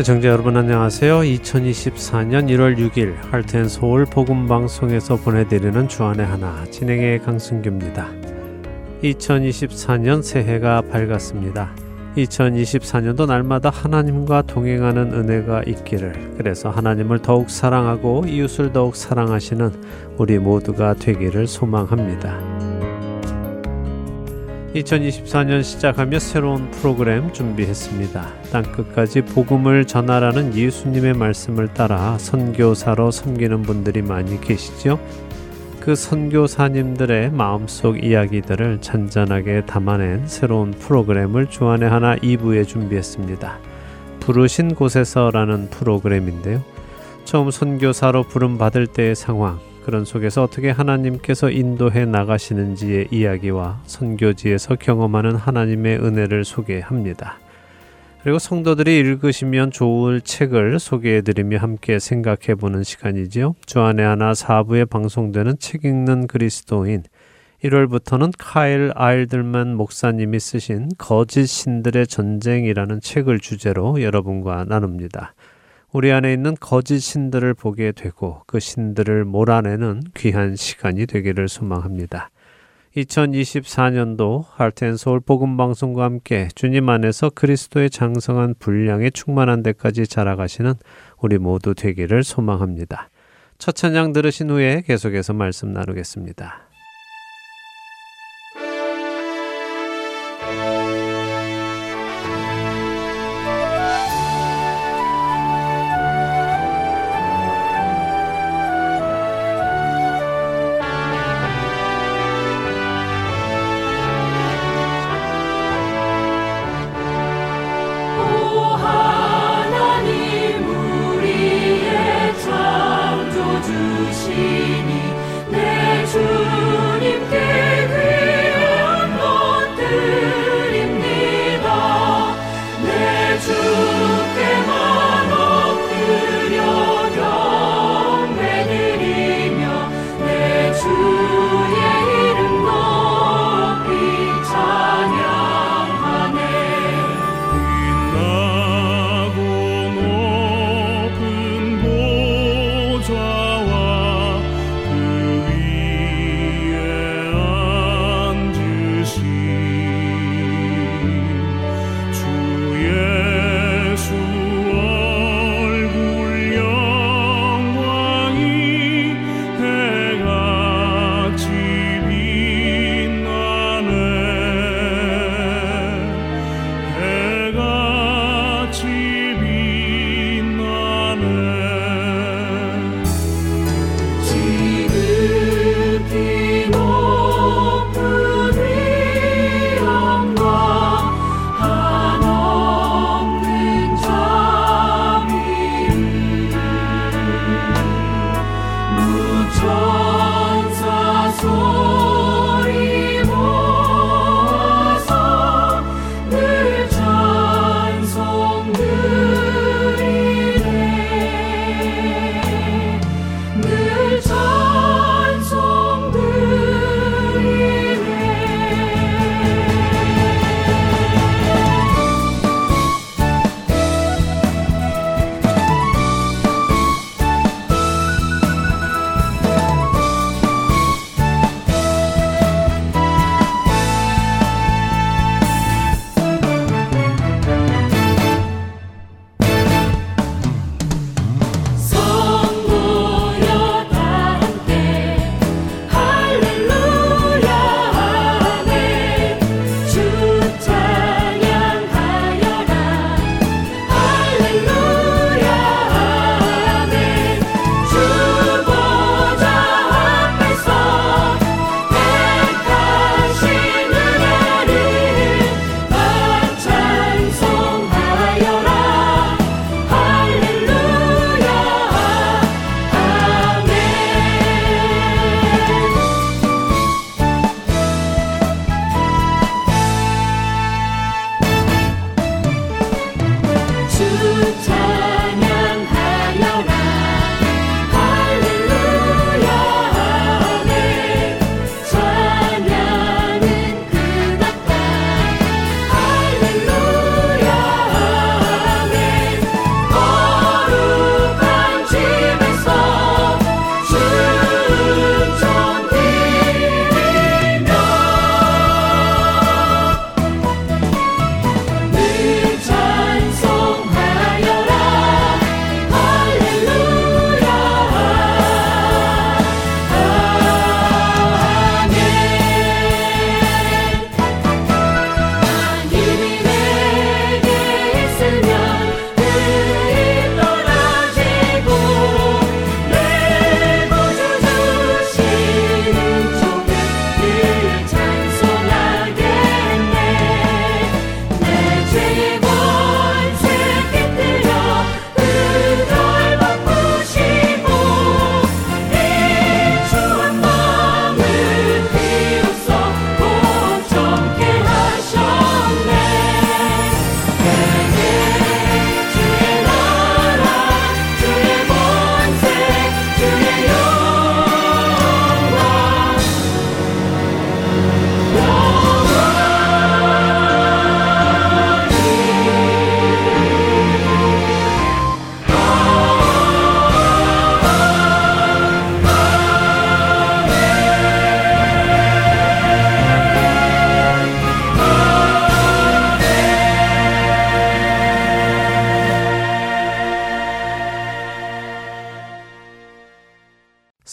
애청자 여러분 안녕하세요. 2024년 1월 6일 할텐 서울 복음 방송에서 보내드리는 주안의 하나 진행의 강승규입니다. 2024년 새해가 밝았습니다. 2024년도 날마다 하나님과 동행하는 은혜가 있기를 그래서 하나님을 더욱 사랑하고 이웃을 더욱 사랑하시는 우리 모두가 되기를 소망합니다. 2024년 시작하며 새로운 프로그램 준비했습니다. 땅끝까지 복음을 전하라는 예수님의 말씀을 따라 선교사로 섬기는 분들이 많이 계시죠. 그 선교사님들의 마음속 이야기들을 잔잔하게 담아낸 새로운 프로그램을 주안에 하나 2부에 준비했습니다. 부르신 곳에서라는 프로그램인데요. 처음 선교사로 부름 받을 때의 상황, 그런 속에서 어떻게 하나님께서 인도해 나가시는지의 이야기와 선교지에서 경험하는 하나님의 은혜를 소개합니다. 그리고 성도들이 읽으시면 좋을 책을 소개해 드리며 함께 생각해 보는 시간이지요. 주안의 하나 사부에 방송되는 책 읽는 그리스도인 1월부터는 카일 아일들만 목사님이 쓰신 거짓 신들의 전쟁이라는 책을 주제로 여러분과 나눕니다. 우리 안에 있는 거짓 신들을 보게 되고 그 신들을 몰아내는 귀한 시간이 되기를 소망합니다. 2024년도 할텐서울 복음 방송과 함께 주님 안에서 그리스도의 장성한 분량에 충만한 데까지 자라가시는 우리 모두 되기를 소망합니다. 첫 찬양 들으신 후에 계속해서 말씀 나누겠습니다.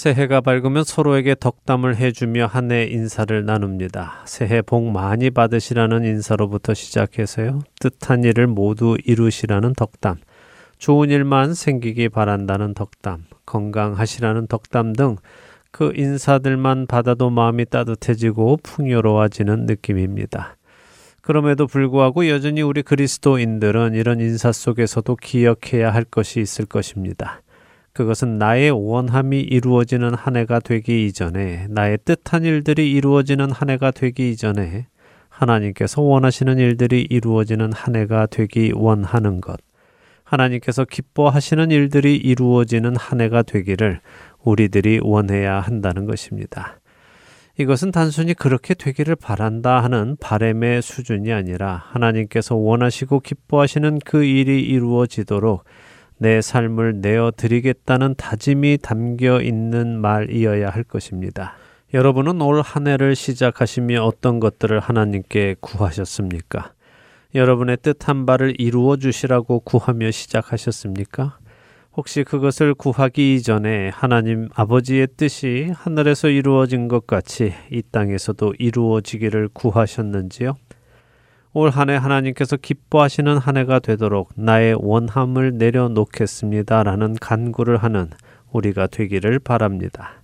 새해가 밝으면 서로에게 덕담을 해주며 한 해 인사를 나눕니다. 새해 복 많이 받으시라는 인사로부터 시작해서요. 뜻한 일을 모두 이루시라는 덕담, 좋은 일만 생기기 바란다는 덕담, 건강하시라는 덕담 등 그 인사들만 받아도 마음이 따뜻해지고 풍요로워지는 느낌입니다. 그럼에도 불구하고 여전히 우리 그리스도인들은 이런 인사 속에서도 기억해야 할 것이 있을 것입니다. 그것은 나의 원함이 이루어지는 한 해가 되기 이전에 나의 뜻한 일들이 이루어지는 한 해가 되기 이전에 하나님께서 원하시는 일들이 이루어지는 한 해가 되기 원하는 것. 하나님께서 기뻐하시는 일들이 이루어지는 한 해가 되기를 우리들이 원해야 한다는 것입니다. 이것은 단순히 그렇게 되기를 바란다 하는 바램의 수준이 아니라 하나님께서 원하시고 기뻐하시는 그 일이 이루어지도록 내 삶을 내어 드리겠다는 다짐이 담겨 있는 말이어야 할 것입니다. 여러분은 올 한 해를 시작하시며 어떤 것들을 하나님께 구하셨습니까? 여러분의 뜻한 바를 이루어 주시라고 구하며 시작하셨습니까? 혹시 그것을 구하기 이전에 하나님 아버지의 뜻이 하늘에서 이루어진 것 같이 이 땅에서도 이루어지기를 구하셨는지요? 올 한 해 하나님께서 기뻐하시는 한 해가 되도록 나의 원함을 내려놓겠습니다라는 간구를 하는 우리가 되기를 바랍니다.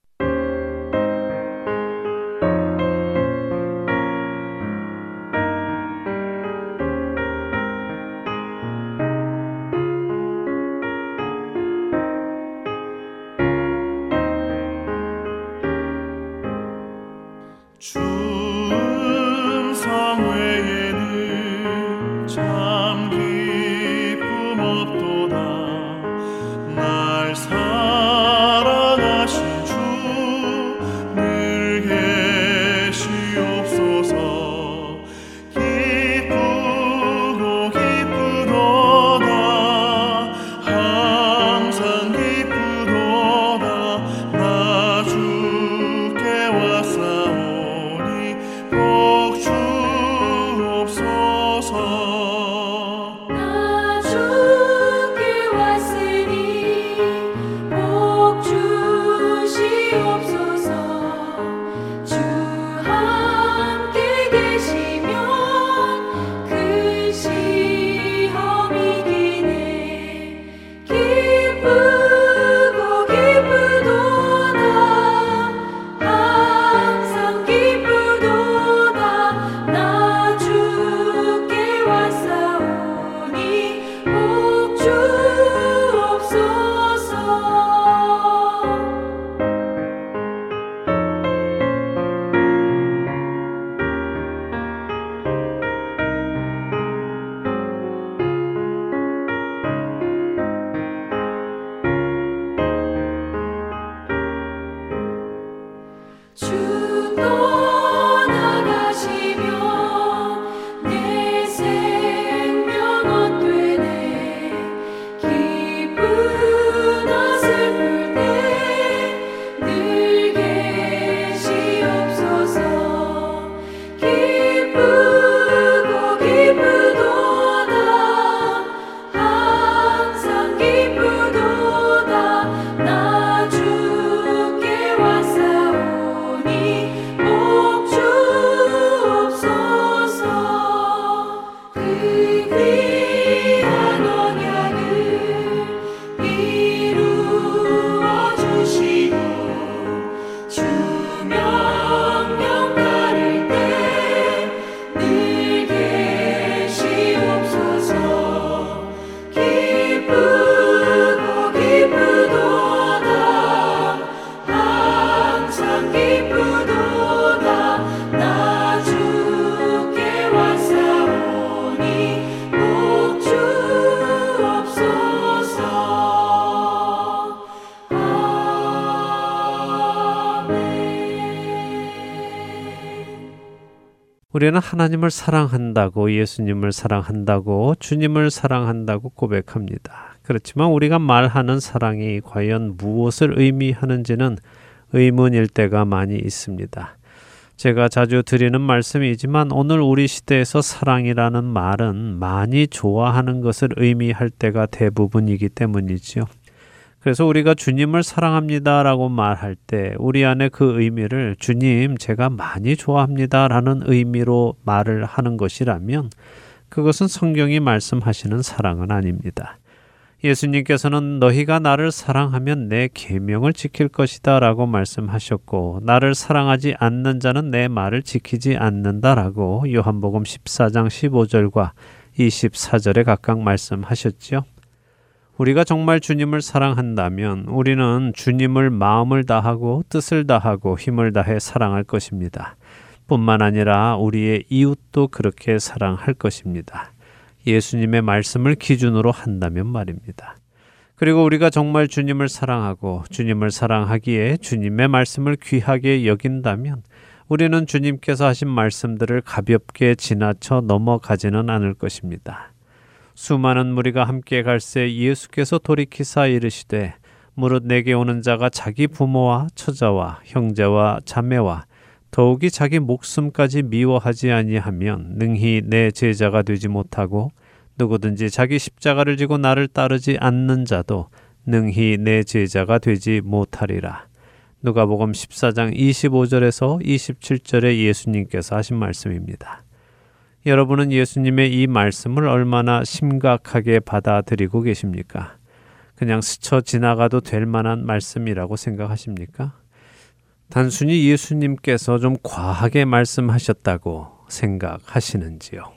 하나님을 사랑한다고 예수님을 사랑한다고 주님을 사랑한다고 고백합니다. 그렇지만 우리가 말하는 사랑이 과연 무엇을 의미하는지는 의문일 때가 많이 있습니다. 제가 자주 드리는 말씀이지만 오늘 우리 시대에서 사랑이라는 말은 많이 좋아하는 것을 의미할 때가 대부분이기 때문이지요. 그래서 우리가 주님을 사랑합니다라고 말할 때 우리 안에 그 의미를 주님 제가 많이 좋아합니다라는 의미로 말을 하는 것이라면 그것은 성경이 말씀하시는 사랑은 아닙니다. 예수님께서는 너희가 나를 사랑하면 내 계명을 지킬 것이다라고 말씀하셨고 나를 사랑하지 않는 자는 내 말을 지키지 않는다라고 요한복음 14장 15절과 24절에 각각 말씀하셨지요. 우리가 정말 주님을 사랑한다면 우리는 주님을 마음을 다하고 뜻을 다하고 힘을 다해 사랑할 것입니다. 뿐만 아니라 우리의 이웃도 그렇게 사랑할 것입니다. 예수님의 말씀을 기준으로 한다면 말입니다. 그리고 우리가 정말 주님을 사랑하고 주님을 사랑하기에 주님의 말씀을 귀하게 여긴다면 우리는 주님께서 하신 말씀들을 가볍게 지나쳐 넘어가지는 않을 것입니다. 수많은 무리가 함께 갈새 예수께서 돌이키사 이르시되 무릇 내게 오는 자가 자기 부모와 처자와 형제와 자매와 더욱이 자기 목숨까지 미워하지 아니하면 능히 내 제자가 되지 못하고 누구든지 자기 십자가를 지고 나를 따르지 않는 자도 능히 내 제자가 되지 못하리라. 누가복음 14장 25절에서 27절에 예수님께서 하신 말씀입니다. 여러분은 예수님의 이 말씀을 얼마나 심각하게 받아들이고 계십니까? 그냥 스쳐 지나가도 될 만한 말씀이라고 생각하십니까? 단순히 예수님께서 좀 과하게 말씀하셨다고 생각하시는지요?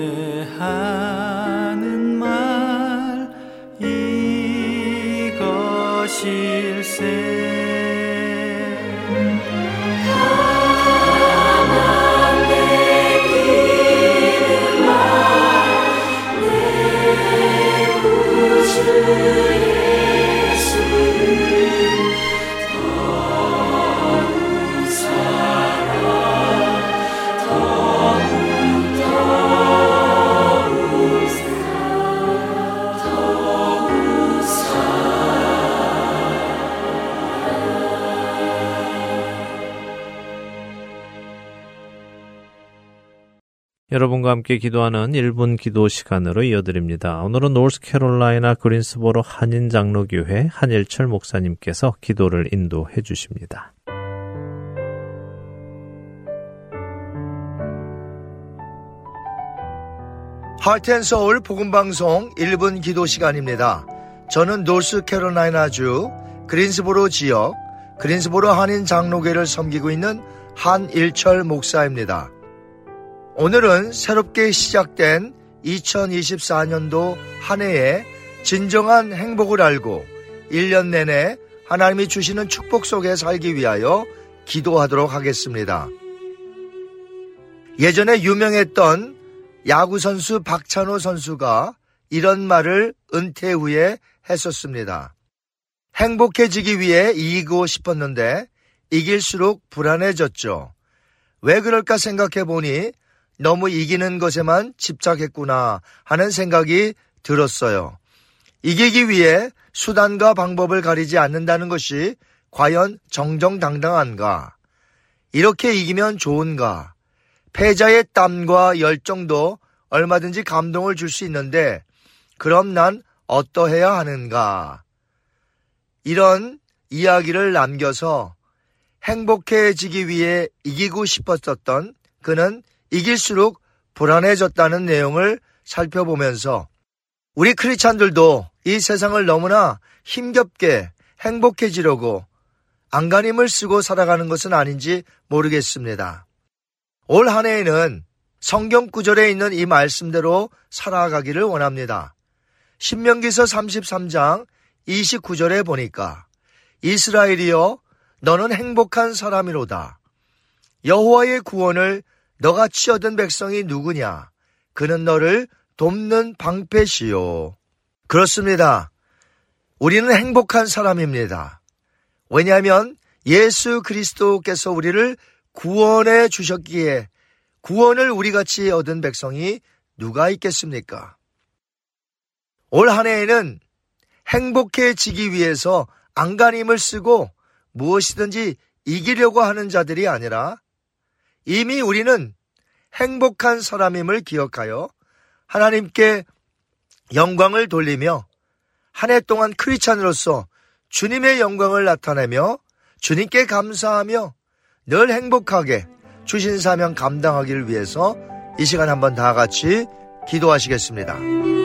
함께하 여러분과 함께 기도하는 1분 기도 시간으로 이어드립니다. 오늘은 노스캐롤라이나 그린스보로 한인 장로교회 한일철 목사님께서 기도를 인도해 주십니다. 하트앤서울 복음방송 1분 기도 시간입니다. 저는 노스캐롤라이나주 그린스보로 지역 그린스보로 한인 장로교를 섬기고 있는 한일철 목사입니다. 오늘은 새롭게 시작된 2024년도 한 해에 진정한 행복을 알고 1년 내내 하나님이 주시는 축복 속에 살기 위하여 기도하도록 하겠습니다. 예전에 유명했던 야구선수 박찬호 선수가 이런 말을 은퇴 후에 했었습니다. 행복해지기 위해 이기고 싶었는데 이길수록 불안해졌죠. 왜 그럴까 생각해 보니 너무 이기는 것에만 집착했구나 하는 생각이 들었어요. 이기기 위해 수단과 방법을 가리지 않는다는 것이 과연 정정당당한가? 이렇게 이기면 좋은가? 패자의 땀과 열정도 얼마든지 감동을 줄 수 있는데, 그럼 난 어떠해야 하는가? 이런 이야기를 남겨서 행복해지기 위해 이기고 싶었었던 그는 이길수록 불안해졌다는 내용을 살펴보면서 우리 크리찬들도 이 세상을 너무나 힘겹게 행복해지려고 안간힘을 쓰고 살아가는 것은 아닌지 모르겠습니다. 올 한 해에는 성경 구절에 있는 이 말씀대로 살아가기를 원합니다. 신명기서 33장 29절에 보니까 이스라엘이여 너는 행복한 사람이로다. 여호와의 구원을 너가치 얻은 백성이 누구냐? 그는 너를 돕는 방패시요. 그렇습니다. 우리는 행복한 사람입니다. 왜냐하면 예수 그리스도께서 우리를 구원해 주셨기에 구원을 우리 같이 얻은 백성이 누가 있겠습니까? 올 한 해에는 행복해지기 위해서 안간힘을 쓰고 무엇이든지 이기려고 하는 자들이 아니라 이미 우리는 행복한 사람임을 기억하여 하나님께 영광을 돌리며 한 해 동안 크리찬으로서 주님의 영광을 나타내며 주님께 감사하며 늘 행복하게 주신 사명 감당하기를 위해서 이 시간 한번 다 같이 기도하시겠습니다.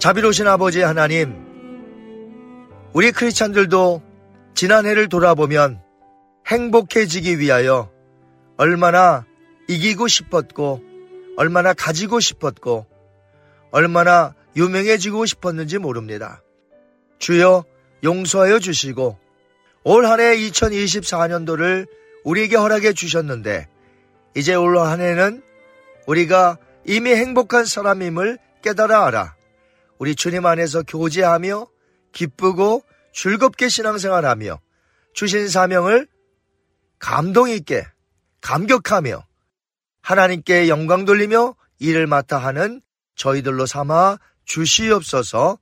자비로우신 아버지 하나님, 우리 크리스찬들도 지난해를 돌아보면 행복해지기 위하여 얼마나 이기고 싶었고 얼마나 가지고 싶었고 얼마나 유명해지고 싶었는지 모릅니다. 주여 용서하여 주시고 올 한 해 2024년도를 우리에게 허락해 주셨는데 이제 올 한 해는 우리가 이미 행복한 사람임을 깨달아 알아. 우리 주님 안에서 교제하며 기쁘고 즐겁게 신앙생활하며 주신 사명을 감동 있게 감격하며 하나님께 영광 돌리며 일을 맡아 하는 저희들로 삼아 주시옵소서.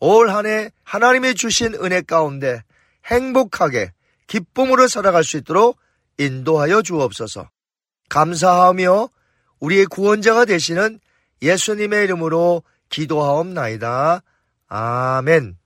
올 한 해 하나님의 주신 은혜 가운데 행복하게 기쁨으로 살아갈 수 있도록 인도하여 주옵소서. 감사하며 우리의 구원자가 되시는 예수님의 이름으로 기도하옵나이다. 아멘.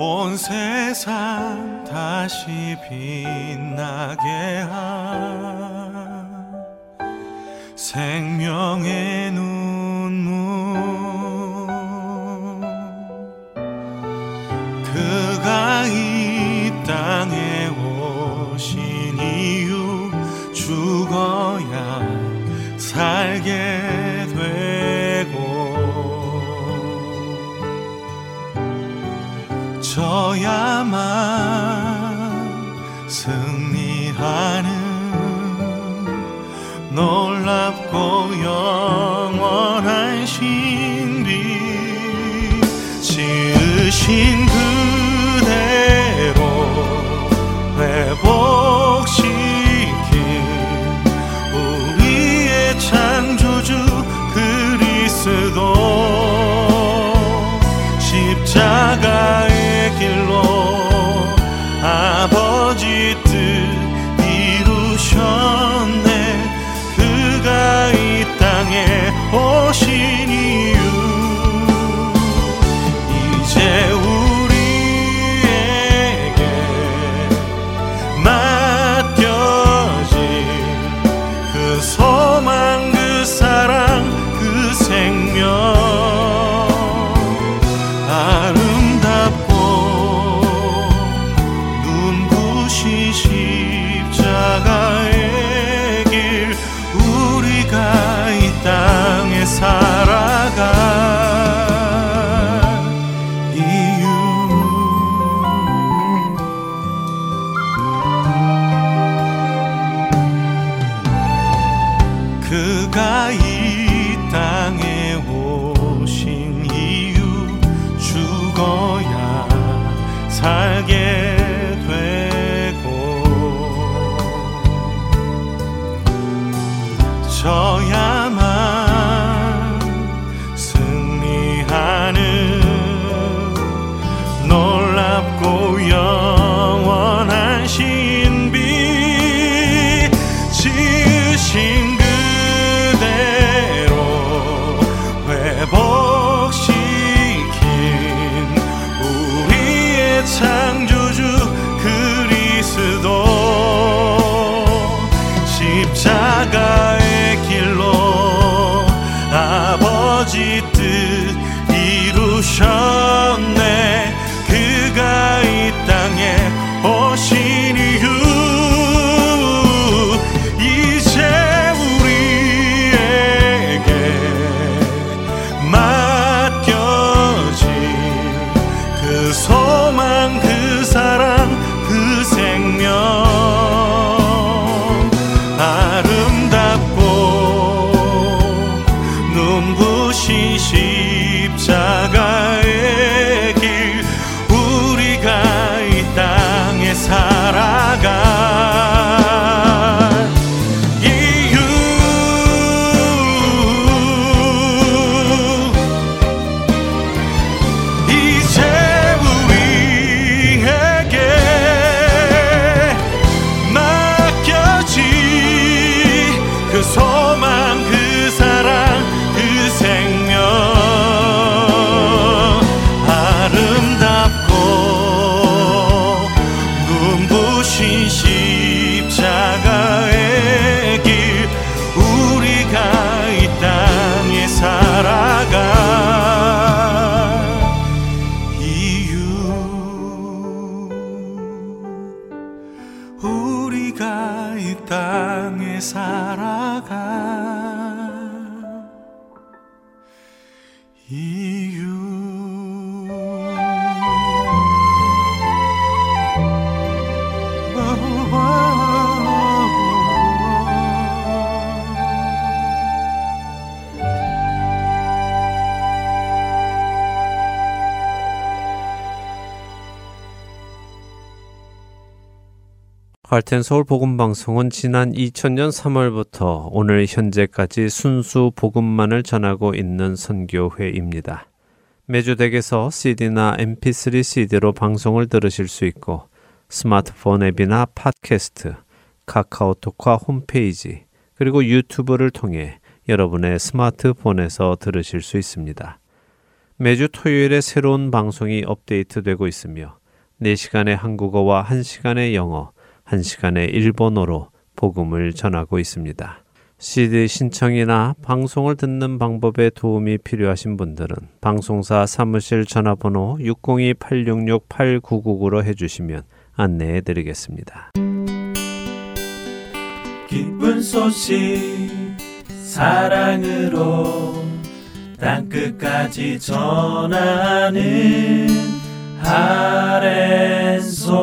온 세상 다시 빛나게 한 생명의 눈물 저야만 승리하는 놀랍고 영원한 신비 지으신 땅 할텐 서울 복음 방송은 지난 2000년 3월부터 오늘 현재까지 순수 복음만을 전하고 있는 선교회입니다. 매주 댁에서 CD나 MP3 CD로 방송을 들으실 수 있고 스마트폰 앱이나 팟캐스트, 카카오톡과 홈페이지, 그리고 유튜브를 통해 여러분의 스마트폰에서 들으실 수 있습니다. 매주 토요일에 새로운 방송이 업데이트되고 있으며 4시간의 한국어와 1시간의 영어, 1시간의 일본어로 복음을 전하고 있습니다. CD 신청이나 방송을 듣는 방법에 도움이 필요하신 분들은 방송사 사무실 전화번호 602-866-8999로 해주시면 안내해 드리겠습니다. 기쁜 소식 사랑으로 땅끝까지 전하는 아랜소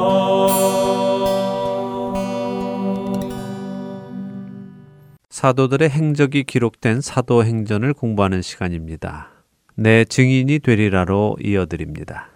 사도들의 행적이 기록된 사도행전을 공부하는 시간입니다. 내 증인이 되리라로 이어드립니다.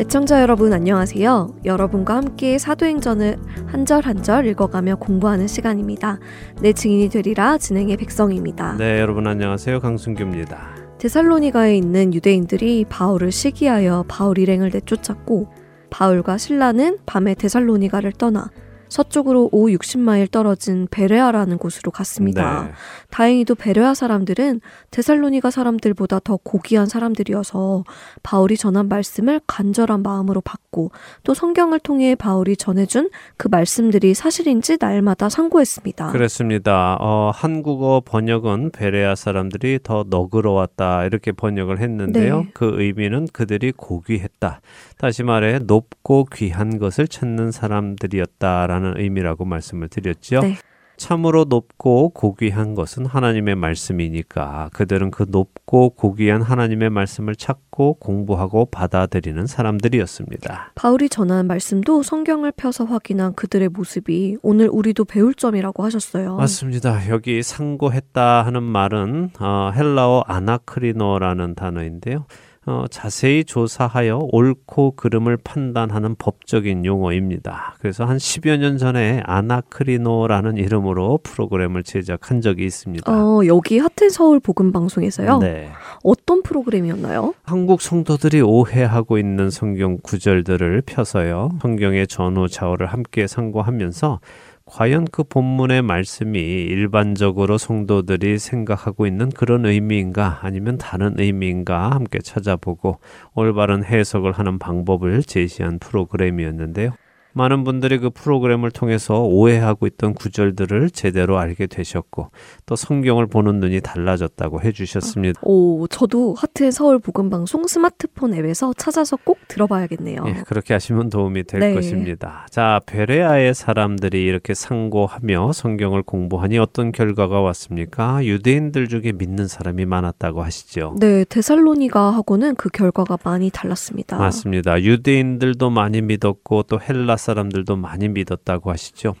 애청자 여러분 안녕하세요. 여러분과 함께 사도행전을 한 절 한 절 읽어가며 공부하는 시간입니다. 내 증인이 되리라 진행의 백성입니다. 네, 여러분 안녕하세요. 강순규입니다. 데살로니가에 있는 유대인들이 바울을 시기하여 바울 일행을 내쫓았고 바울과 신라는 밤에 데살로니가를 떠나 서쪽으로 5, 60마일 떨어진 베레아라는 곳으로 갔습니다. 네. 다행히도 베레아 사람들은 데살로니가 사람들보다 더 고귀한 사람들이어서 바울이 전한 말씀을 간절한 마음으로 받고 또 성경을 통해 바울이 전해준 그 말씀들이 사실인지 날마다 상고했습니다. 그렇습니다. 어, 한국어 번역은 베레아 사람들이 더 너그러웠다 이렇게 번역을 했는데요. 네. 그 의미는 그들이 고귀했다. 다시 말해 높고 귀한 것을 찾는 사람들이었다라는 의미라고 말씀을 드렸죠. 네. 참으로 높고 고귀한 것은 하나님의 말씀이니까 그들은 그 높고 고귀한 하나님의 말씀을 찾고 공부하고 받아들이는 사람들이었습니다. 바울이 전한 말씀도 성경을 펴서 확인한 그들의 모습이 오늘 우리도 배울 점이라고 하셨어요. 맞습니다. 여기 상고했다 하는 말은 어, 헬라어 아나크리노라는 단어인데요. 어, 자세히 조사하여 옳고 그름을 판단하는 법적인 용어입니다. 그래서 한 10여 년 전에 아나크리노라는 이름으로 프로그램을 제작한 적이 있습니다. 어, 여기 하트 서울 복음 방송에서요. 네. 어떤 프로그램이었나요? 한국 성도들이 오해하고 있는 성경 구절들을 펴서요. 성경의 전후 좌우를 함께 상고하면서 과연 그 본문의 말씀이 일반적으로 성도들이 생각하고 있는 그런 의미인가 아니면 다른 의미인가 함께 찾아보고 올바른 해석을 하는 방법을 제시한 프로그램이었는데요. 많은 분들이 그 프로그램을 통해서 오해하고 있던 구절들을 제대로 알게 되셨고 또 성경을 보는 눈이 달라졌다고 해주셨습니다. 오, 저도 하트 서울 복음 방송 스마트폰 앱에서 찾아서 꼭 들어봐야겠네요. 예, 그렇게 하시면 도움이 될 네. 것입니다. 자, 베레아의 사람들이 이렇게 상고하며 성경을 공부하니 어떤 결과가 왔습니까? 유대인들 중에 믿는 사람이 많았다고 하시죠. 네, 데살로니가 하고는 그 결과가 많이 달랐습니다. 맞습니다. 유대인들도 많이 믿었고 또 헬라 사람들도 많이 믿었다고 하시죠.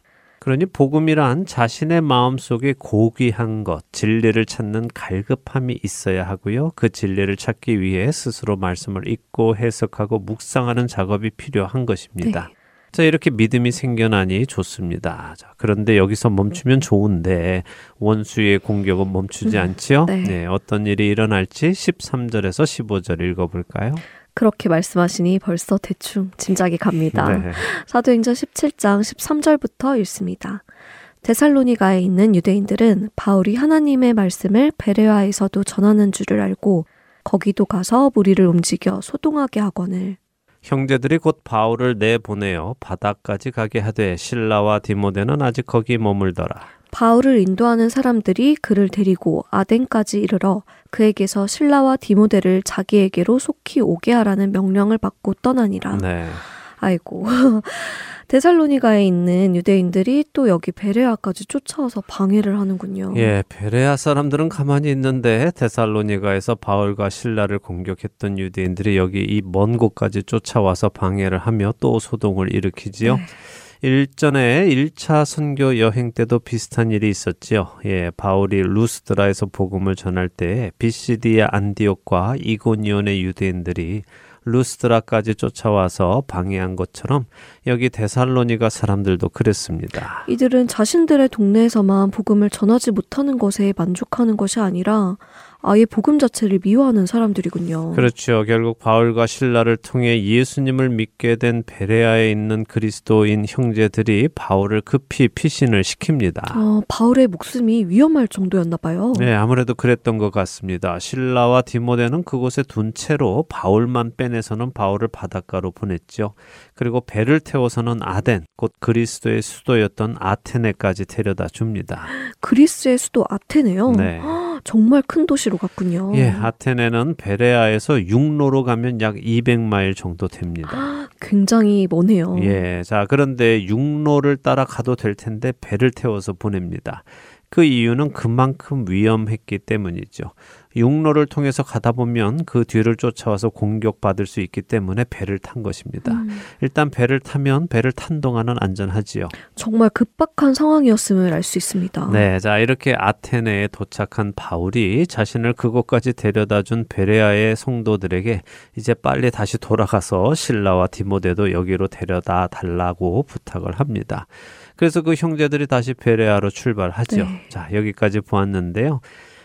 그러니 복음이란 자신의 마음 속에 고귀한 것, 진리를 찾는 갈급함이 있어야 하고요. 그 진리를 찾기 위해 스스로 말씀을 읽고 해석하고 묵상하는 작업이 필요한 것입니다. 네. 자, 이렇게 믿음이 생겨나니 좋습니다. 자, 그런데 여기서 멈추면 좋은데 원수의 공격은 멈추지 음, 않지요? 네. 어떤 일이 일어날지 13절에서 15절 읽어 볼까요? 그렇게 말씀하시니 벌써 대충 짐작이 갑니다. 네. 사도행전 17장 13절부터 읽습니다. 데살로니가에 있는 유대인들은 바울이 하나님의 말씀을 베레아에서도 전하는 줄을 알고 거기도 가서 무리를 움직여 소동하게 하거늘 형제들이 곧 바울을 내보내어 바다까지 가게 하되 신라와 디모데는 아직 거기 머물더라. 바울을 인도하는 사람들이 그를 데리고 아덴까지 이르러 그에게서 신라와 디모데를 자기에게로 속히 오게 하라는 명령을 받고 떠나니라. 네. 아이고. 데살로니가에 있는 유대인들이 또 여기 베레아까지 쫓아와서 방해를 하는군요. 예, 베레아 사람들은 가만히 있는데 데살로니가에서 바울과 신라를 공격했던 유대인들이 여기 이 먼 곳까지 쫓아와서 방해를 하며 또 소동을 일으키지요. 네. 일전에 1차 선교 여행 때도 비슷한 일이 있었지요. 예, 바울이 루스드라에서 복음을 전할 때 비시디아 안디옥과 이고니온의 유대인들이 루스드라까지 쫓아와서 방해한 것처럼 여기 데살로니가 사람들도 그랬습니다. 이들은 자신들의 동네에서만 복음을 전하지 못하는 것에 만족하는 것이 아니라 아예 복음 자체를 미워하는 사람들이군요. 그렇죠. 결국 바울과 신라를 통해 예수님을 믿게 된 베레아에 있는 그리스도인 형제들이 바울을 급히 피신을 시킵니다. 어, 바울의 목숨이 위험할 정도였나 봐요. 네, 아무래도 그랬던 것 같습니다. 신라와 디모데는 그곳에 둔 채로 바울만 빼내서는 바울을 바닷가로 보냈죠. 그리고 배를 태워서는 아덴, 곧 그리스도의 수도였던 아테네까지 데려다 줍니다. 그리스의 수도 아테네요. 네. 정말 큰 도시로 갔군요. 예, 아테네는 베레아에서 육로로 가면 약 200마일 정도 됩니다. 굉장히 머네요. 예, 자, 그런데 육로를 따라 가도 될 텐데 배를 태워서 보냅니다. 그 이유는 그만큼 위험했기 때문이죠. 육로를 통해서 가다 보면 그 뒤를 쫓아와서 공격받을 수 있기 때문에 배를 탄 것입니다. 음, 일단 배를 타면 배를 탄 동안은 안전하지요. 정말 급박한 상황이었음을 알 수 있습니다. 네, 자 이렇게 아테네에 도착한 바울이 자신을 그곳까지 데려다 준 베레아의 성도들에게 이제 빨리 다시 돌아가서 신라와 디모데도 여기로 데려다 달라고 부탁을 합니다. 그래서 그 형제들이 다시 베레아로 출발하죠. 네. 자 여기까지 보았는데요.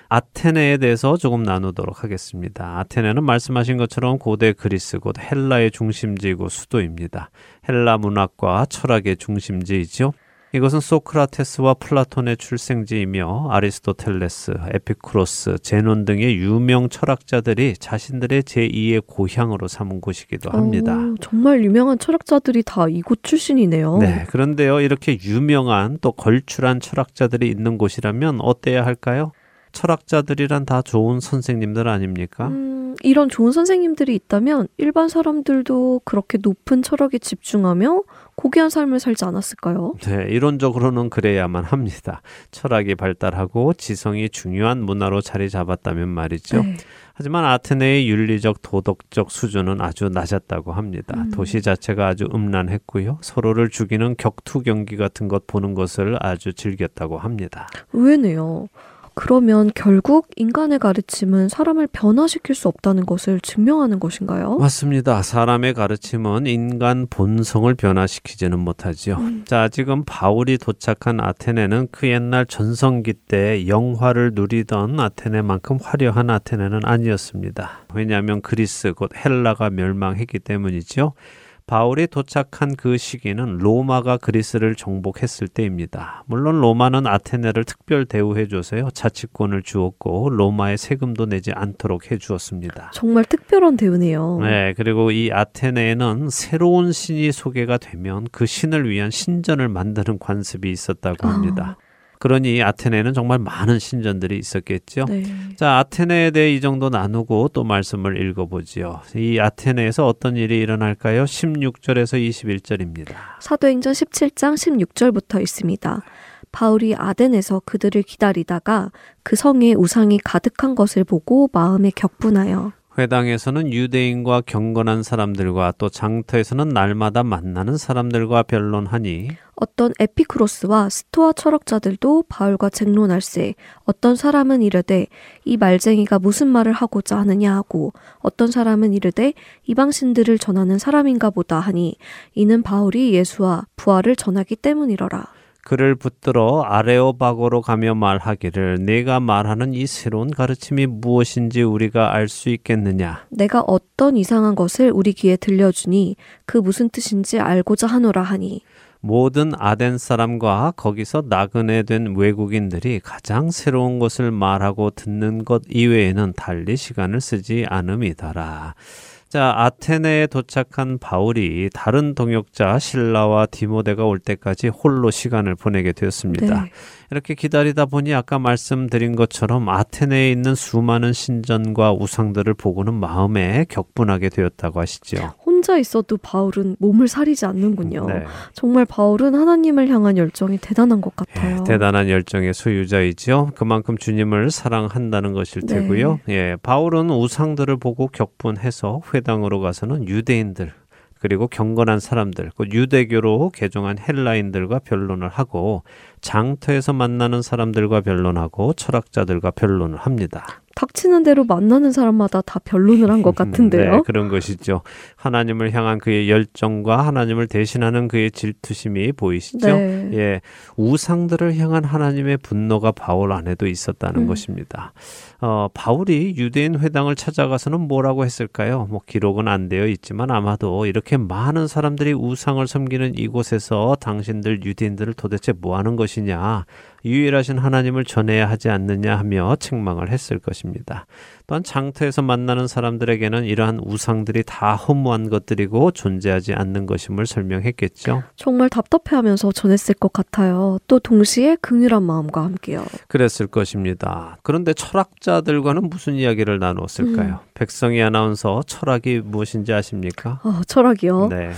아테네에 대해서 조금 나누도록 하겠습니다. 아테네는 말씀하신 것처럼 고대 그리스 곧 헬라의 중심지이고 수도입니다. 헬라 문학과 철학의 중심지이죠. 이것은 소크라테스와 플라톤의 출생지이며 아리스토텔레스, 에피쿠로스, 제논 등의 유명 철학자들이 자신들의 제2의 고향으로 삼은 곳이기도 합니다. 오, 정말 유명한 철학자들이 다 이곳 출신이네요. 네, 그런데요, 이렇게 유명한 또 걸출한 철학자들이 있는 곳이라면 어때야 할까요? 철학자들이란 다 좋은 선생님들 아닙니까? 음, 이런 좋은 선생님들이 있다면 일반 사람들도 그렇게 높은 철학에 집중하며 고귀한 삶을 살지 않았을까요? 네, 이론적으로는 그래야만 합니다. 철학이 발달하고 지성이 중요한 문화로 자리 잡았다면 말이죠. 네. 하지만 아테네의 윤리적 도덕적 수준은 아주 낮았다고 합니다. 음. 도시 자체가 아주 음란했고요. 서로를 죽이는 격투 경기 같은 것 보는 것을 아주 즐겼다고 합니다. 의외네요. 그러면 결국 인간의 가르침은 사람을 변화시킬 수 없다는 것을 증명하는 것인가요? 맞습니다. 사람의 가르침은 인간 본성을 변화시키지는 못하지요. 음. 자, 지금 바울이 도착한 아테네는 그 옛날 전성기 때 영화를 누리던 아테네만큼 화려한 아테네는 아니었습니다. 왜냐하면 그리스 곧 헬라가 멸망했기 때문이죠. 바울이 도착한 그 시기는 로마가 그리스를 정복했을 때입니다. 물론 로마는 아테네를 특별 대우해 줘서요 자치권을 주었고 로마의 세금도 내지 않도록 해 주었습니다. 정말 특별한 대우네요. 네, 그리고 이 아테네에는 새로운 신이 소개가 되면 그 신을 위한 신전을 만드는 관습이 있었다고 합니다. 그러니 아테네에는 정말 많은 신전들이 있었겠죠. 네. 자, 아테네에 대해 이 정도 나누고 또 말씀을 읽어보지요. 이 아테네에서 어떤 일이 일어날까요? 16절에서 21절입니다. 사도행전 17장 16절부터 있습니다. 바울이 아덴에서 그들을 기다리다가 그 성에 우상이 가득한 것을 보고 마음에 격분하여 회당에서는 유대인과 경건한 사람들과 또 장터에서는 날마다 만나는 사람들과 변론하니 어떤 에피크로스와 스토아 철학자들도 바울과 쟁론할세 어떤 사람은 이르되 이 말쟁이가 무슨 말을 하고자 하느냐 하고 어떤 사람은 이르되 이방신들을 전하는 사람인가 보다 하니 이는 바울이 예수와 부활을 전하기 때문이러라. 그를 붙들어 아레오바고로 가며 말하기를 내가 말하는 이 새로운 가르침이 무엇인지 우리가 알 수 있겠느냐 내가 어떤 이상한 것을 우리 귀에 들려주니 그 무슨 뜻인지 알고자 하노라 하니 모든 아덴 사람과 거기서 나그네 된 외국인들이 가장 새로운 것을 말하고 듣는 것 이외에는 달리 시간을 쓰지 않음이더라. 자, 아테네에 도착한 바울이 다른 동역자 신라와 디모데가 올 때까지 홀로 시간을 보내게 되었습니다. 네. 이렇게 기다리다 보니 아까 말씀드린 것처럼 아테네에 있는 수많은 신전과 우상들을 보고는 마음에 격분하게 되었다고 하시죠. 혼자 있어도 바울은 몸을 사리지 않는군요. 네. 정말 바울은 하나님을 향한 열정이 대단한 것 같아요. 예, 대단한 열정의 소유자이죠. 그만큼 주님을 사랑한다는 것일 네. 테고요. 예, 바울은 우상들을 보고 격분해서 회당으로 가서는 유대인들 그리고 경건한 사람들, 그 유대교로 개종한 헬라인들과 변론을 하고 장터에서 만나는 사람들과 변론하고 철학자들과 변론을 합니다. 닥치는 대로 만나는 사람마다 다 변론을 한 것 같은데요. 네, 그런 것이죠. 하나님을 향한 그의 열정과 하나님을 대신하는 그의 질투심이 보이시죠? 네. 예, 우상들을 향한 하나님의 분노가 바울 안에도 있었다는 음. 것입니다. 어, 바울이 유대인 회당을 찾아가서는 뭐라고 했을까요? 뭐 기록은 안 되어 있지만 아마도 이렇게 많은 사람들이 우상을 섬기는 이곳에서 당신들 유대인들을 도대체 뭐 하는 것이냐? 유일하신 하나님을 전해야 하지 않느냐 하며 책망을 했을 것입니다. 또한 장터에서 만나는 사람들에게는 이러한 우상들이 다 허무한 것들이고 존재하지 않는 것임을 설명했겠죠. 정말 답답해하면서 전했을 것 같아요. 또 동시에 긍휼한 마음과 함께요. 그랬을 것입니다. 그런데 철학자들과는 무슨 이야기를 나누었을까요? 백성이 아나운서 철학이 무엇인지 아십니까? 어, 철학이요. 네.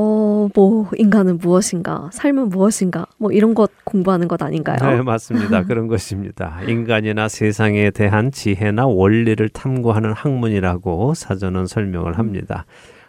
어, 뭐 인간은 무엇인가, 삶은 무엇인가, 뭐 이런 것 공부하는 것 아닌가요? 네, 맞습니다. 그런 것입니다. 인간이나 세상에 대한 지혜나 원리를 탐구하는 학문이라고 사전은 설명을 합니다.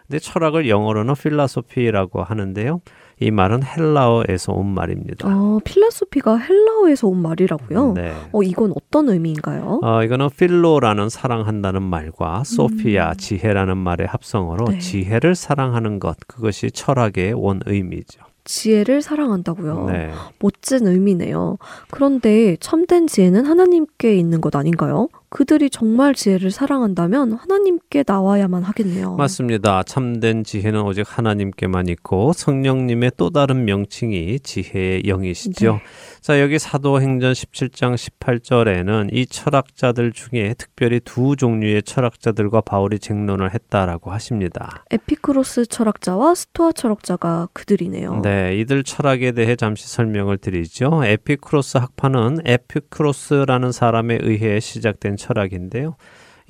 근데 철학을 영어로는 필라소피라고 하는데요. 이 말은 헬라어에서 온 말입니다. 어, 필라소피가 헬라어에서 온 말이라고요? 네. 어, 이건 어떤 의미인가요? 어, 이거는 필로라는 사랑한다는 말과 소피아 지혜라는 말의 합성어로 음. 네. 지혜를 사랑하는 것 그것이 철학의 원 의미죠. 지혜를 사랑한다고요. 네. 멋진 의미네요. 그런데 참된 지혜는 하나님께 있는 것 아닌가요? 그들이 정말 지혜를 사랑한다면 하나님께 나와야만 하겠네요. 맞습니다. 참된 지혜는 오직 하나님께만 있고 성령님의 또 다른 명칭이 지혜의 영이시죠. 네. 자, 여기 사도행전 17장 18절에는 이 철학자들 중에 특별히 두 종류의 철학자들과 바울이 쟁론을 했다라고 하십니다. 에피쿠로스 철학자와 스토아 철학자가 그들이네요. 네, 이들 철학에 대해 잠시 설명을 드리죠. 에피쿠로스 학파는 에피쿠로스라는 사람에 의해 시작된 철학인데요.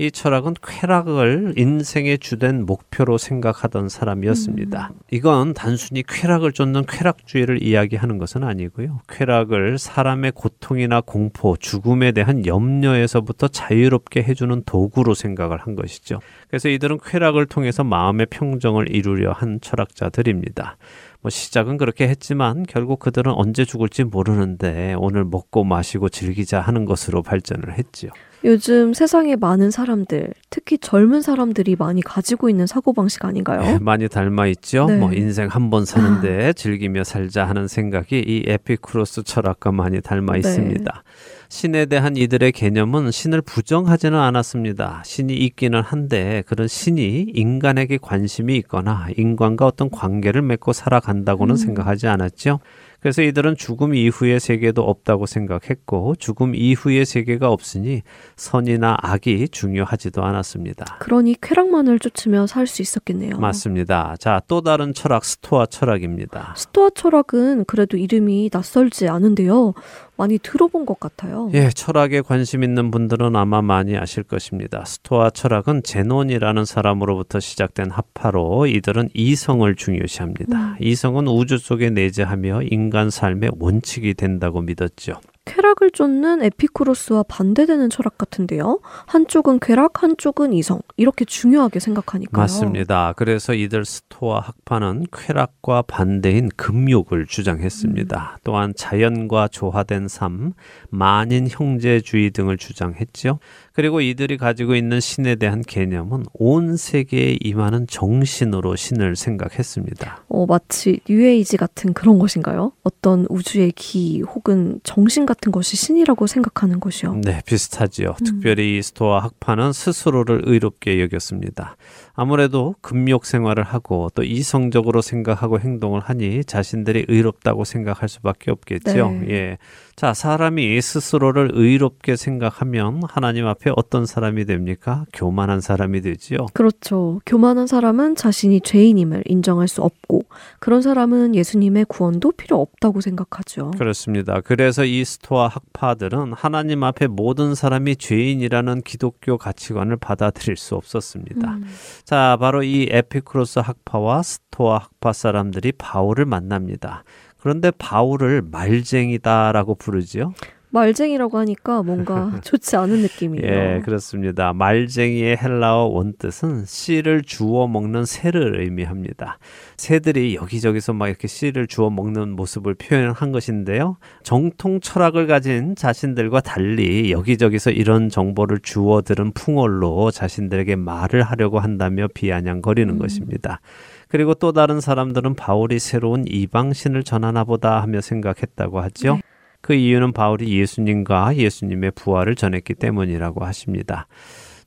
이 철학은 쾌락을 인생의 주된 목표로 생각하던 사람이었습니다. 이건 단순히 쾌락을 쫓는 쾌락주의를 이야기하는 것은 아니고요. 쾌락을 사람의 고통이나 공포, 죽음에 대한 염려에서부터 자유롭게 해주는 도구로 생각을 한 것이죠. 그래서 이들은 쾌락을 통해서 마음의 평정을 이루려 한 철학자들입니다. 뭐 시작은 그렇게 했지만 결국 그들은 언제 죽을지 모르는데 오늘 먹고 마시고 즐기자 하는 것으로 발전을 했지요. 요즘 세상에 많은 사람들, 특히 젊은 사람들이 많이 가지고 있는 사고방식 아닌가요? 예, 많이 닮아 있죠. 네. 뭐 인생 한 번 사는데 즐기며 살자 하는 생각이 이 에피쿠로스 철학과 많이 닮아 네. 있습니다. 신에 대한 이들의 개념은 신을 부정하지는 않았습니다. 신이 있기는 한데 그런 신이 인간에게 관심이 있거나 인간과 어떤 관계를 맺고 살아간다고는 음. 생각하지 않았죠. 그래서 이들은 죽음 이후의 세계도 없다고 생각했고 죽음 이후의 세계가 없으니 선이나 악이 중요하지도 않았습니다. 그러니 쾌락만을 쫓으며 살 수 있었겠네요. 맞습니다. 자, 또 다른 철학, 스토아 철학입니다. 스토아 철학은 그래도 이름이 낯설지 않은데요. 많이 들어본 것 같아요. 예, 철학에 관심 있는 분들은 아마 많이 아실 것입니다. 스토아 철학은 제논이라는 사람으로부터 시작된 합파로 이들은 이성을 중요시합니다. 이성은 우주 속에 내재하며 인간 삶의 원칙이 된다고 믿었죠. 쾌락을 쫓는 에피쿠로스와 반대되는 철학 같은데요. 한쪽은 쾌락, 한쪽은 이성. 이렇게 중요하게 생각하니까요. 맞습니다. 그래서 이들 스토아 학파는 쾌락과 반대인 금욕을 주장했습니다. 또한 자연과 조화된 삶, 만인 형제주의 등을 주장했죠. 그리고 이들이 가지고 있는 신에 대한 개념은 온 세계에 임하는 정신으로 신을 생각했습니다. 어, 마치 뉴에이지 같은 그런 것인가요? 어떤 우주의 기 혹은 정신 같은 것이 신이라고 생각하는 것이요. 네, 비슷하지요. 음. 특별히 이 스토아 학파는 스스로를 의롭게 여겼습니다. 아무래도 금욕 생활을 하고 또 이성적으로 생각하고 행동을 하니 자신들이 의롭다고 생각할 수밖에 없겠죠. 네. 예. 자, 사람이 스스로를 의롭게 생각하면 하나님 앞에 어떤 사람이 됩니까? 교만한 사람이 되지요. 그렇죠. 교만한 사람은 자신이 죄인임을 인정할 수 없고 그런 사람은 예수님의 구원도 필요 없다고 생각하죠. 그렇습니다. 그래서 이 스토아 학파들은 하나님 앞에 모든 사람이 죄인이라는 기독교 가치관을 받아들일 수 없었습니다. 음. 자, 바로 이 에피쿠로스 학파와 스토아 학파 사람들이 바울을 만납니다. 그런데 바울을 말쟁이다라고 부르지요. 말쟁이라고 하니까 뭔가 좋지 않은 느낌이에요. 예, 그렇습니다. 말쟁이의 헬라어 원뜻은 씨를 주워 먹는 새를 의미합니다. 새들이 여기저기서 막 이렇게 씨를 주워 먹는 모습을 표현한 것인데요. 정통 철학을 가진 자신들과 달리 여기저기서 이런 정보를 주워 들은 풍월로 자신들에게 말을 하려고 한다며 비아냥거리는 음. 것입니다. 그리고 또 다른 사람들은 바울이 새로운 이방신을 전하나 보다 하며 생각했다고 하죠. 네. 그 이유는 바울이 예수님과 예수님의 부활을 전했기 때문이라고 하십니다.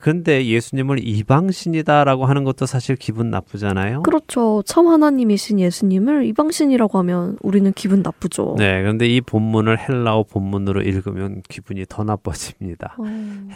그런데 예수님을 이방신이다라고 하는 것도 사실 기분 나쁘잖아요. 그렇죠. 참 하나님이신 예수님을 이방신이라고 하면 우리는 기분 나쁘죠. 네, 그런데 이 본문을 헬라어 본문으로 읽으면 기분이 더 나빠집니다. 어,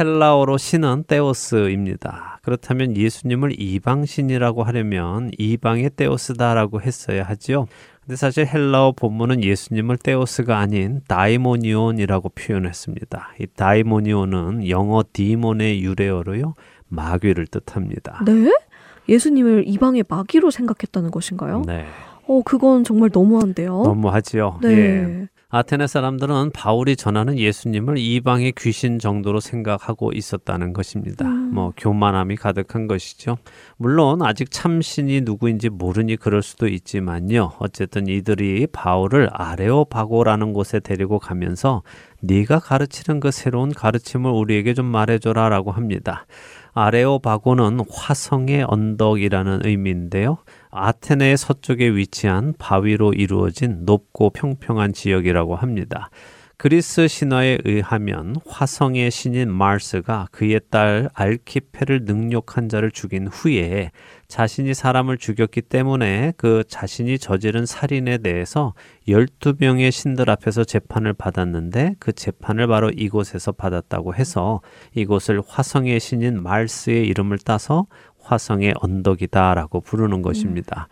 헬라어로 신은 테오스입니다. 그렇다면 예수님을 이방신이라고 하려면 이방의 테오스다라고 했어야 하지요. 근데 사실 헬라어 본문은 예수님을 테오스가 아닌 다이모니온이라고 표현했습니다. 이 다이모니온은 영어 디몬의 유래어로요. 마귀를 뜻합니다. 네? 예수님을 이방의 마귀로 생각했다는 것인가요? 네. 어, 그건 정말 너무한데요. 너무하지요. 네. 예. 아테네 사람들은 바울이 전하는 예수님을 이방의 귀신 정도로 생각하고 있었다는 것입니다. 음. 뭐 교만함이 가득한 것이죠. 물론 아직 참신이 누구인지 모르니 그럴 수도 있지만요. 어쨌든 이들이 바울을 아레오바고라는 곳에 데리고 가면서 네가 가르치는 그 새로운 가르침을 우리에게 좀 말해줘라라고 합니다. 아레오바고는 화성의 언덕이라는 의미인데요. 아테네의 서쪽에 위치한 바위로 이루어진 높고 평평한 지역이라고 합니다. 그리스 신화에 의하면 화성의 신인 마르스가 그의 딸 알키페를 능욕한 자를 죽인 후에 자신이 사람을 죽였기 때문에 그 자신이 저지른 살인에 대해서 12명의 신들 앞에서 재판을 받았는데 그 재판을 바로 이곳에서 받았다고 해서 이곳을 화성의 신인 말스의 이름을 따서 화성의 언덕이다라고 부르는 것입니다.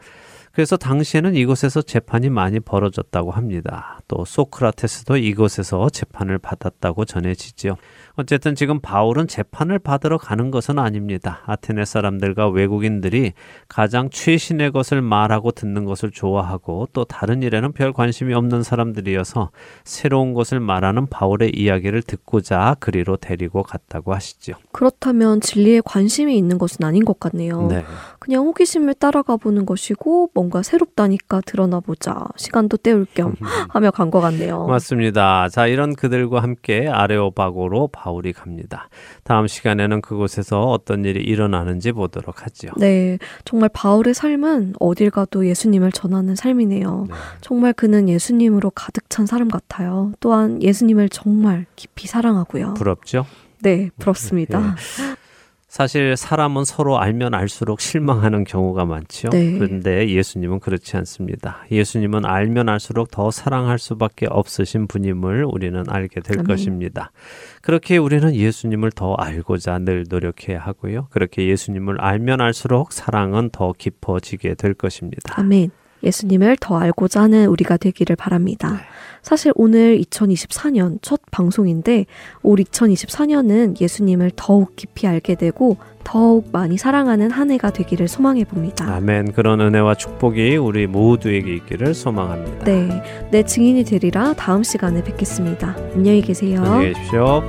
그래서 당시에는 이곳에서 재판이 많이 벌어졌다고 합니다. 또 소크라테스도 이곳에서 재판을 받았다고 전해지지요. 어쨌든 지금 바울은 재판을 받으러 가는 것은 아닙니다. 아테네 사람들과 외국인들이 가장 최신의 것을 말하고 듣는 것을 좋아하고 또 다른 일에는 별 관심이 없는 사람들이어서 새로운 것을 말하는 바울의 이야기를 듣고자 그리로 데리고 갔다고 하시죠. 그렇다면 진리에 관심이 있는 것은 아닌 것 같네요. 네. 그냥 호기심을 따라가 보는 것이고 뭔가 새롭다니까 드러나 보자. 시간도 때울 겸 하며 간 것 같네요. 맞습니다. 자, 이런 그들과 함께 아레오바고로 바 울이 갑니다. 다음 시간에는 그곳에서 어떤 일이 일어나는지 보도록 하죠. 네, 정말 바울의 삶은 어딜 가도 예수님을 전하는 삶이네요. 네. 정말 그는 예수님으로 가득 찬 사람 같아요. 또한 예수님을 정말 깊이 사랑하고요. 부럽죠? 네, 부럽습니다. 사실 사람은 서로 알면 알수록 실망하는 경우가 많죠. 네. 그런데 예수님은 그렇지 않습니다. 예수님은 알면 알수록 더 사랑할 수밖에 없으신 분임을 우리는 알게 될 아멘. 것입니다. 그렇게 우리는 예수님을 더 알고자 늘 노력해야 하고요. 그렇게 예수님을 알면 알수록 사랑은 더 깊어지게 될 것입니다. 아멘. 예수님을 더 알고자 하는 우리가 되기를 바랍니다. 네. 사실 오늘 2024년 첫 방송인데 올 2024년은 예수님을 더욱 깊이 알게 되고 더욱 많이 사랑하는 한 해가 되기를 소망해 봅니다. 아멘. 그런 은혜와 축복이 우리 모두에게 있기를 소망합니다. 네, 내 증인이 되리라 다음 시간에 뵙겠습니다. 안녕히 계세요. 안녕히 계십시오.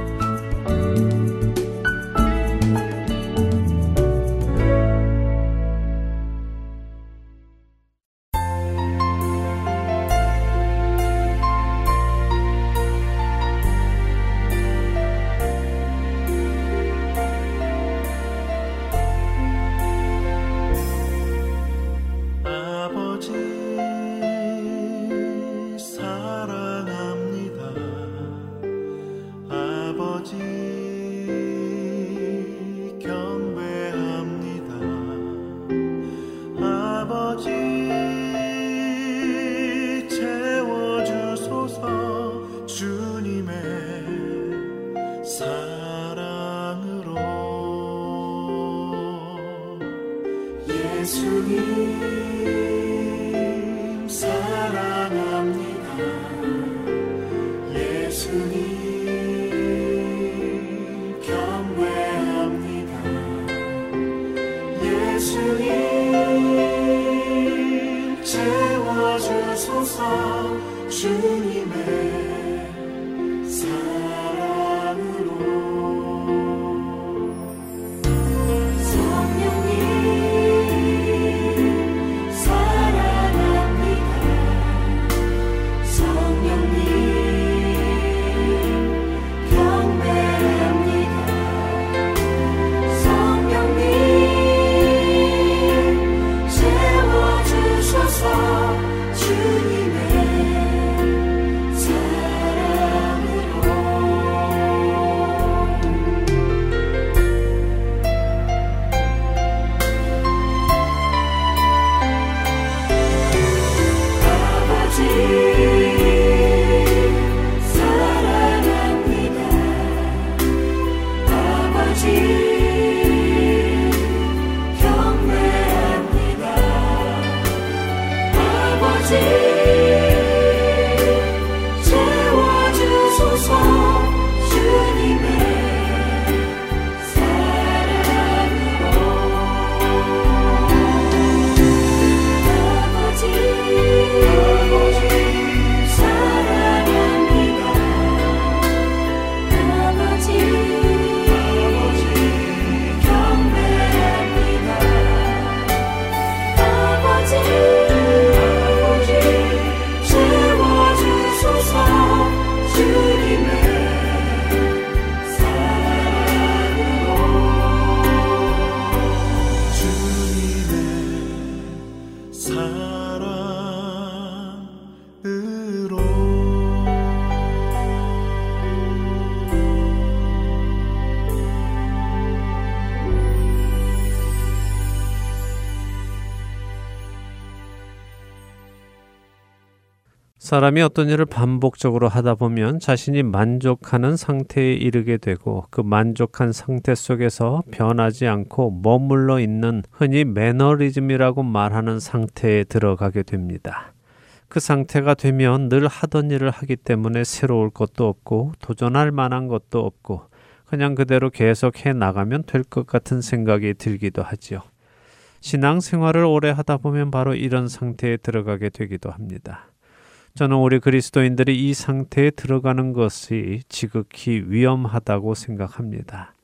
see. 사람이 어떤 일을 반복적으로 하다 보면 자신이 만족하는 상태에 이르게 되고 그 만족한 상태 속에서 변하지 않고 머물러 있는 흔히 매너리즘이라고 말하는 상태에 들어가게 됩니다. 그 상태가 되면 늘 하던 일을 하기 때문에 새로울 것도 없고 도전할 만한 것도 없고 그냥 그대로 계속 해 나가면 될 것 같은 생각이 들기도 하지요. 신앙 생활을 오래 하다 보면 바로 이런 상태에 들어가게 되기도 합니다. 저는 우리 그리스도인들이 이 상태에 들어가는 것이 지극히 위험하다고 생각합니다.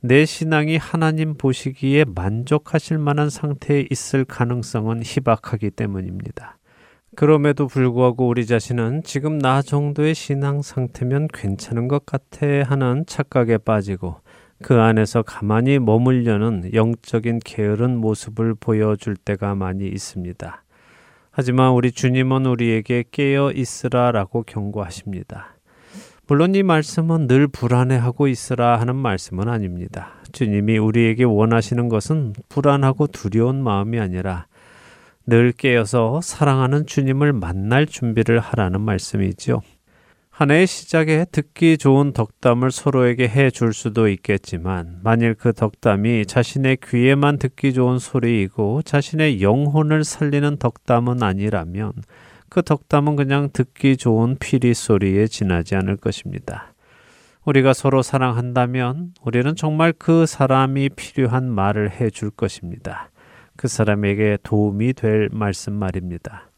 내 신앙이 하나님 보시기에 만족하실 만한 상태에 있을 가능성은 희박하기 때문입니다. 그럼에도 불구하고 우리 자신은 지금 나 정도의 신앙 상태면 괜찮은 것 같아 하는 착각에 빠지고 그 안에서 가만히 머물려는 영적인 게으른 모습을 보여줄 때가 많이 있습니다. 하지만 우리 주님은 우리에게 깨어 있으라라고 경고하십니다. 물론 이 말씀은 늘 불안해하고 있으라 하는 말씀은 아닙니다. 주님이 우리에게 원하시는 것은 불안하고 두려운 마음이 아니라 늘 깨어서 사랑하는 주님을 만날 준비를 하라는 말씀이지요. 한 해의 시작에 듣기 좋은 덕담을 서로에게 해 줄 수도 있겠지만, 만일 그 덕담이 자신의 귀에만 듣기 좋은 소리이고 자신의 영혼을 살리는 덕담은 아니라면, 그 덕담은 그냥 듣기 좋은 피리 소리에 지나지 않을 것입니다. 우리가 서로 사랑한다면 우리는 정말 그 사람이 필요한 말을 해 줄 것입니다. 그 사람에게 도움이 될 말씀 말입니다.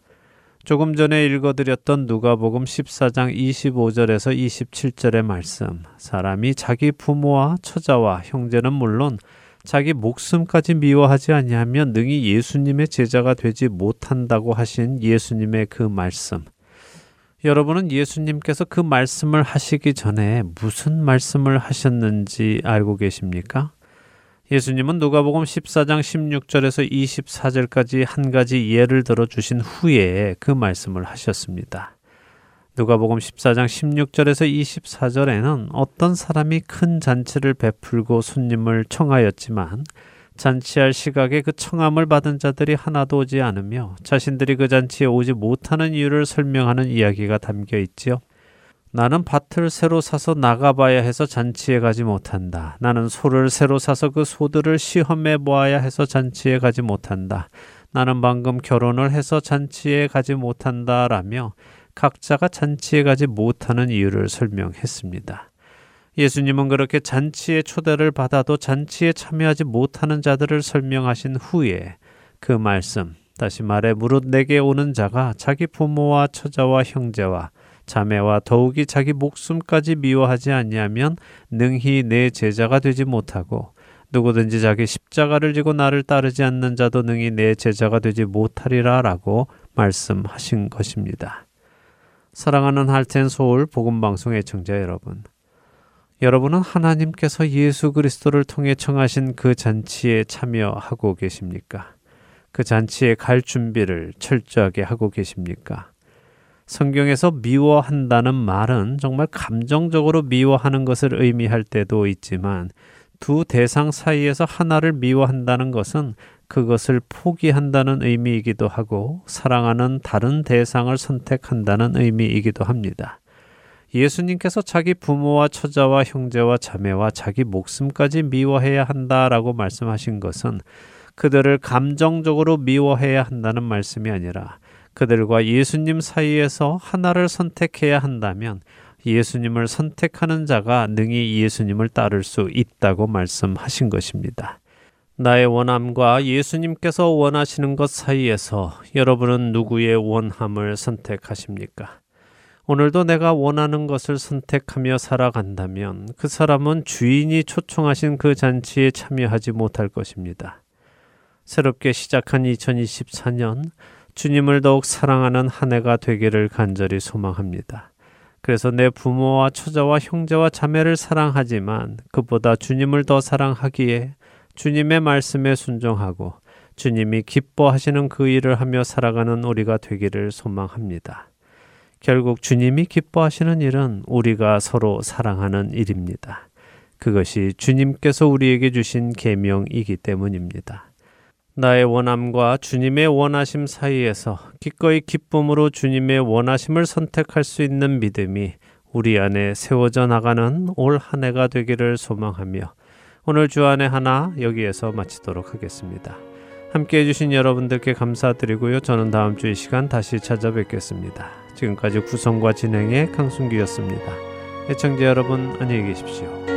조금 전에 읽어드렸던 누가복음 14장 25절에서 27절의 말씀. 사람이 자기 부모와 처자와 형제는 물론 자기 목숨까지 미워하지 아니하면 능히 예수님의 제자가 되지 못한다고 하신 예수님의 그 말씀. 여러분은 예수님께서 그 말씀을 하시기 전에 무슨 말씀을 하셨는지 알고 계십니까? 예수님은 누가복음 14장 16절에서 24절까지 한 가지 예를 들어 주신 후에 그 말씀을 하셨습니다. 누가복음 14장 16절에서 24절에는 어떤 사람이 큰 잔치를 베풀고 손님을 청하였지만 잔치할 시각에 그 청함을 받은 자들이 하나도 오지 않으며 자신들이 그 잔치에 오지 못하는 이유를 설명하는 이야기가 담겨 있지요. 나는 밭을 새로 사서 나가봐야 해서 잔치에 가지 못한다. 나는 소를 새로 사서 그 소들을 시험해 보아야 해서 잔치에 가지 못한다. 나는 방금 결혼을 해서 잔치에 가지 못한다. 라며 각자가 잔치에 가지 못하는 이유를 설명했습니다. 예수님은 그렇게 잔치의 초대를 받아도 잔치에 참여하지 못하는 자들을 설명하신 후에 그 말씀, 다시 말해 무릇 내게 오는 자가 자기 부모와 처자와 형제와 자매와 더욱이 자기 목숨까지 미워하지 아니하면 능히 내 제자가 되지 못하고 누구든지 자기 십자가를 지고 나를 따르지 않는 자도 능히 내 제자가 되지 못하리라라고 말씀하신 것입니다. 사랑하는 할텐 서울 복음 방송의 청자 여러분. 여러분은 하나님께서 예수 그리스도를 통해 청하신 그 잔치에 참여하고 계십니까? 그 잔치에 갈 준비를 철저하게 하고 계십니까? 성경에서 미워한다는 말은 정말 감정적으로 미워하는 것을 의미할 때도 있지만 두 대상 사이에서 하나를 미워한다는 것은 그것을 포기한다는 의미이기도 하고 사랑하는 다른 대상을 선택한다는 의미이기도 합니다. 예수님께서 자기 부모와 처자와 형제와 자매와 자기 목숨까지 미워해야 한다라고 말씀하신 것은 그들을 감정적으로 미워해야 한다는 말씀이 아니라 그들과 예수님 사이에서 하나를 선택해야 한다면 예수님을 선택하는 자가 능히 예수님을 따를 수 있다고 말씀하신 것입니다. 나의 원함과 예수님께서 원하시는 것 사이에서 여러분은 누구의 원함을 선택하십니까? 오늘도 내가 원하는 것을 선택하며 살아간다면 그 사람은 주인이 초청하신 그 잔치에 참여하지 못할 것입니다. 새롭게 시작한 2024년 주님을 더욱 사랑하는 한 해가 되기를 간절히 소망합니다. 그래서 내 부모와 처자와 형제와 자매를 사랑하지만 그보다 주님을 더 사랑하기에 주님의 말씀에 순종하고 주님이 기뻐하시는 그 일을 하며 살아가는 우리가 되기를 소망합니다. 결국 주님이 기뻐하시는 일은 우리가 서로 사랑하는 일입니다. 그것이 주님께서 우리에게 주신 계명이기 때문입니다. 나의 원함과 주님의 원하심 사이에서 기꺼이 기쁨으로 주님의 원하심을 선택할 수 있는 믿음이 우리 안에 세워져 나가는 올 한 해가 되기를 소망하며 오늘 주안의 하나 여기에서 마치도록 하겠습니다. 함께 해주신 여러분들께 감사드리고요. 저는 다음 주 이 시간 다시 찾아뵙겠습니다. 지금까지 구성과 진행의 강순기였습니다. 애청자 여러분 안녕히 계십시오.